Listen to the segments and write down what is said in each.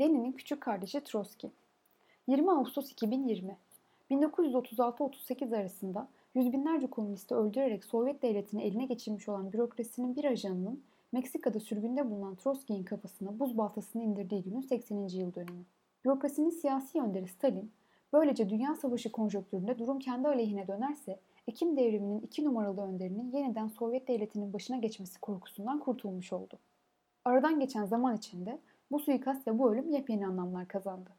Lenin'in küçük kardeşi Trotsky. 20 Ağustos 2020 1936-38 arasında yüz binlerce komünisti öldürerek Sovyet devletini eline geçirmiş olan bürokrasinin bir ajanının Meksika'da sürgünde bulunan Trotsky'nin kafasına buz baltasını indirdiği günün 80. yıl dönümü. Bürokrasinin siyasi önderi Stalin, böylece Dünya Savaşı konjonktüründe durum kendi aleyhine dönerse Ekim devriminin iki numaralı önderinin yeniden Sovyet devletinin başına geçmesi korkusundan kurtulmuş oldu. Aradan geçen zaman içinde bu suikast ve bu ölüm yepyeni anlamlar kazandı.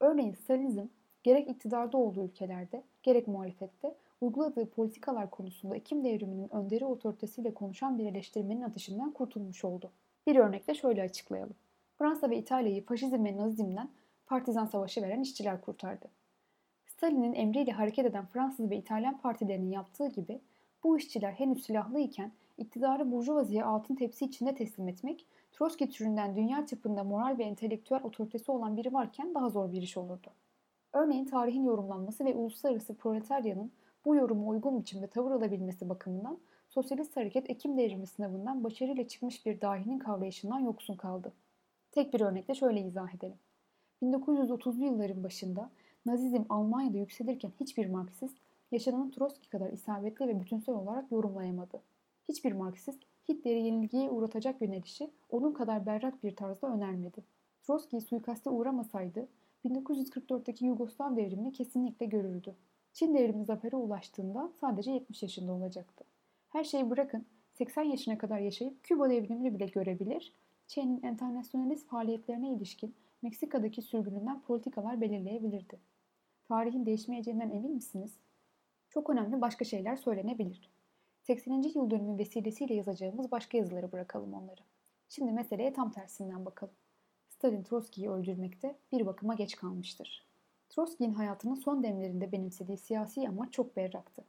Örneğin Stalinizm gerek iktidarda olduğu ülkelerde gerek muhalefette uyguladığı politikalar konusunda Ekim devriminin önderi otoritesiyle konuşan bir eleştirmenin atışından kurtulmuş oldu. Bir örnekle şöyle açıklayalım. Fransa ve İtalya'yı faşizm ve nazizmden partizan savaşı veren işçiler kurtardı. Stalin'in emriyle hareket eden Fransız ve İtalyan partilerinin yaptığı gibi bu işçiler henüz silahlı iken iktidarı burjuvaziye altın tepsi içinde teslim etmek, Trotsky türünden dünya çapında moral ve entelektüel otoritesi olan biri varken daha zor bir iş olurdu. Örneğin tarihin yorumlanması ve uluslararası proletaryanın bu yoruma uygun biçimde tavır alabilmesi bakımından Sosyalist Hareket Ekim Devrimi sınavından başarıyla çıkmış bir dahinin kavrayışından yoksun kaldı. Tek bir örnekle şöyle izah edelim. 1930'lu yılların başında Nazizm Almanya'da yükselirken hiçbir Marksist yaşanan Trotsky kadar isabetli ve bütünsel olarak yorumlayamadı. Hiçbir Marksist Hitler'i yenilgiye uğratacak yönelişi onun kadar berrak bir tarzda önermedi. Trotsky suikaste uğramasaydı 1944'teki Yugoslav devrimini kesinlikle görürdü. Çin devrimi zafere ulaştığında sadece 70 yaşında olacaktı. Her şeyi bırakın 80 yaşına kadar yaşayıp Küba devrimini bile görebilir, Çin'in enternasyonalist faaliyetlerine ilişkin Meksika'daki sürgününden politikalar belirleyebilirdi. Tarihin değişmeyeceğinden emin misiniz? Çok önemli başka şeyler söylenebilir. 80. yıl dönümü vesilesiyle yazacağımız başka yazıları bırakalım onları. Şimdi meseleye tam tersinden bakalım. Stalin Trotsky'yi öldürmekte bir bakıma geç kalmıştır. Trotsky'nin hayatının son demlerinde benimsediği siyasi amaç çok berraktı.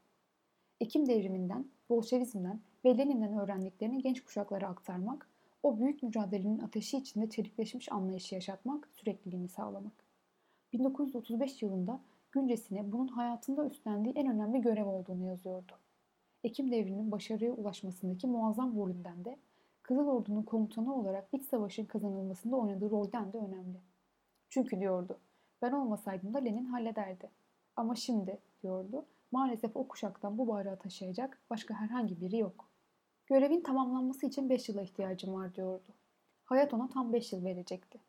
Ekim devriminden, Bolşevizmden ve Lenin'den öğrendiklerini genç kuşaklara aktarmak, o büyük mücadelenin ateşi içinde çelikleşmiş anlayışı yaşatmak, sürekliliğini sağlamak. 1935 yılında güncesine bunun hayatında üstlendiği en önemli görev olduğunu yazıyordu. Ekim devrinin başarıya ulaşmasındaki muazzam rolünden de Kızıl Ordu'nun komutanı olarak iç savaşın kazanılmasında oynadığı rolden de önemli. Çünkü diyordu, ben olmasaydım da Lenin hallederdi. Ama şimdi, diyordu, maalesef o kuşaktan bu bayrağı taşıyacak başka herhangi biri yok. Görevin tamamlanması için 5 yıla ihtiyacım var diyordu. Hayat ona tam 5 yıl verecekti.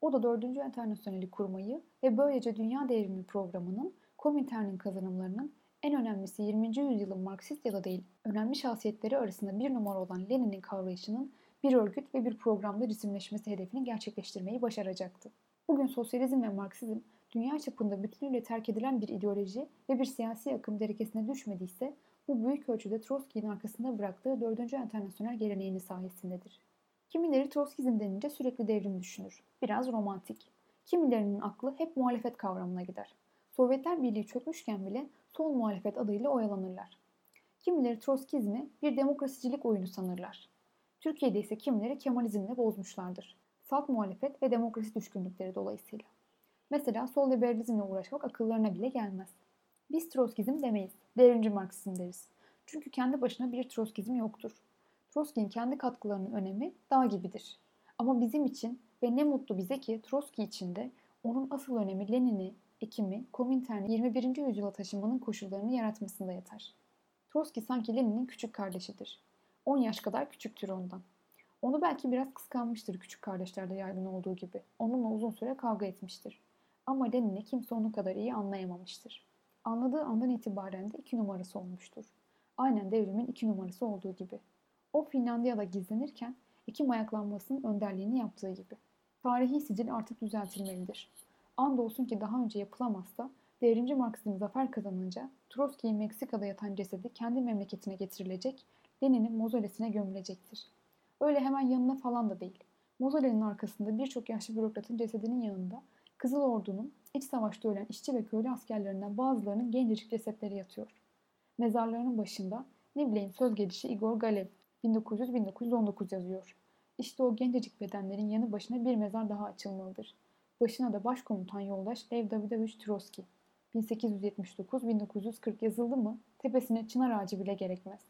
O da 4. Enternasyoneli kurmayı ve böylece Dünya Devrimi programının Komintern'in kazanımlarının en önemlisi 20. yüzyılın Marksist ya da değil, önemli şahsiyetleri arasında bir numara olan Lenin'in kavrayışının bir örgüt ve bir programda cisimleşmesi hedefini gerçekleştirmeyi başaracaktı. Bugün sosyalizm ve Marksizm dünya çapında bütünüyle terk edilen bir ideoloji ve bir siyasi akım derekesine düşmediyse bu büyük ölçüde Trotsky'nin arkasında bıraktığı 4. Enternasyonel geleneğinin sayesindedir. Kimileri Trotskyizm denince sürekli devrim düşünür. Biraz romantik. Kimilerinin aklı hep muhalefet kavramına gider. Sovyetler Birliği çökmüşken bile sol muhalefet adıyla oyalanırlar. Kimileri Trotskyizmi bir demokrasicilik oyunu sanırlar. Türkiye'de ise kimileri Kemalizmle bozmuşlardır. Salt muhalefet ve demokrasi düşkünlükleri dolayısıyla. Mesela sol liberalizmle uğraşmak akıllarına bile gelmez. Biz Trotskizm demeyiz, devrimci Marksizm deriz. Çünkü kendi başına bir Trotskizm yoktur. Trotsky'nin kendi katkılarının önemi dağ gibidir. Ama bizim için ve ne mutlu bize ki Trotsky için de onun asıl önemi Lenin'i, Ekim'i, Komintern'i 21. yüzyıla taşımanın koşullarını yaratmasında yatar. Trotsky sanki Lenin'in küçük kardeşidir. 10 yaş kadar küçüktür ondan. Onu belki biraz kıskanmıştır küçük kardeşlerde yaygın olduğu gibi. Onunla uzun süre kavga etmiştir. Ama Lenin'i kimse onun kadar iyi anlayamamıştır. Anladığı andan itibaren de iki numarası olmuştur. Aynen devrimin iki numarası olduğu gibi. O Finlandiya'da gizlenirken iki ayaklanmasının önderliğini yaptığı gibi. Tarihi sicil artık düzeltilmelidir. Andolsun ki daha önce yapılamazsa devrimci Marksizm zafer kazanınca Trotsky'nin Meksika'da yatan cesedi kendi memleketine getirilecek, Lenin'in mozolesine gömülecektir. Öyle hemen yanına falan da değil. Mozolenin arkasında birçok yaşlı bürokratın cesedinin yanında Kızıl Ordu'nun iç savaşta ölen işçi ve köylü askerlerinden bazılarının gencecik cesetleri yatıyor. Mezarlarının başında Nible'in söz gelişi Igor Galev 1900-1919 yazıyor. İşte o gencecik bedenlerin yanı başına bir mezar daha açılmalıdır. Başına da başkomutan yoldaş Lev Davidovich Trotsky 1879-1940 yazıldı mı tepesine çınar ağacı bile gerekmez.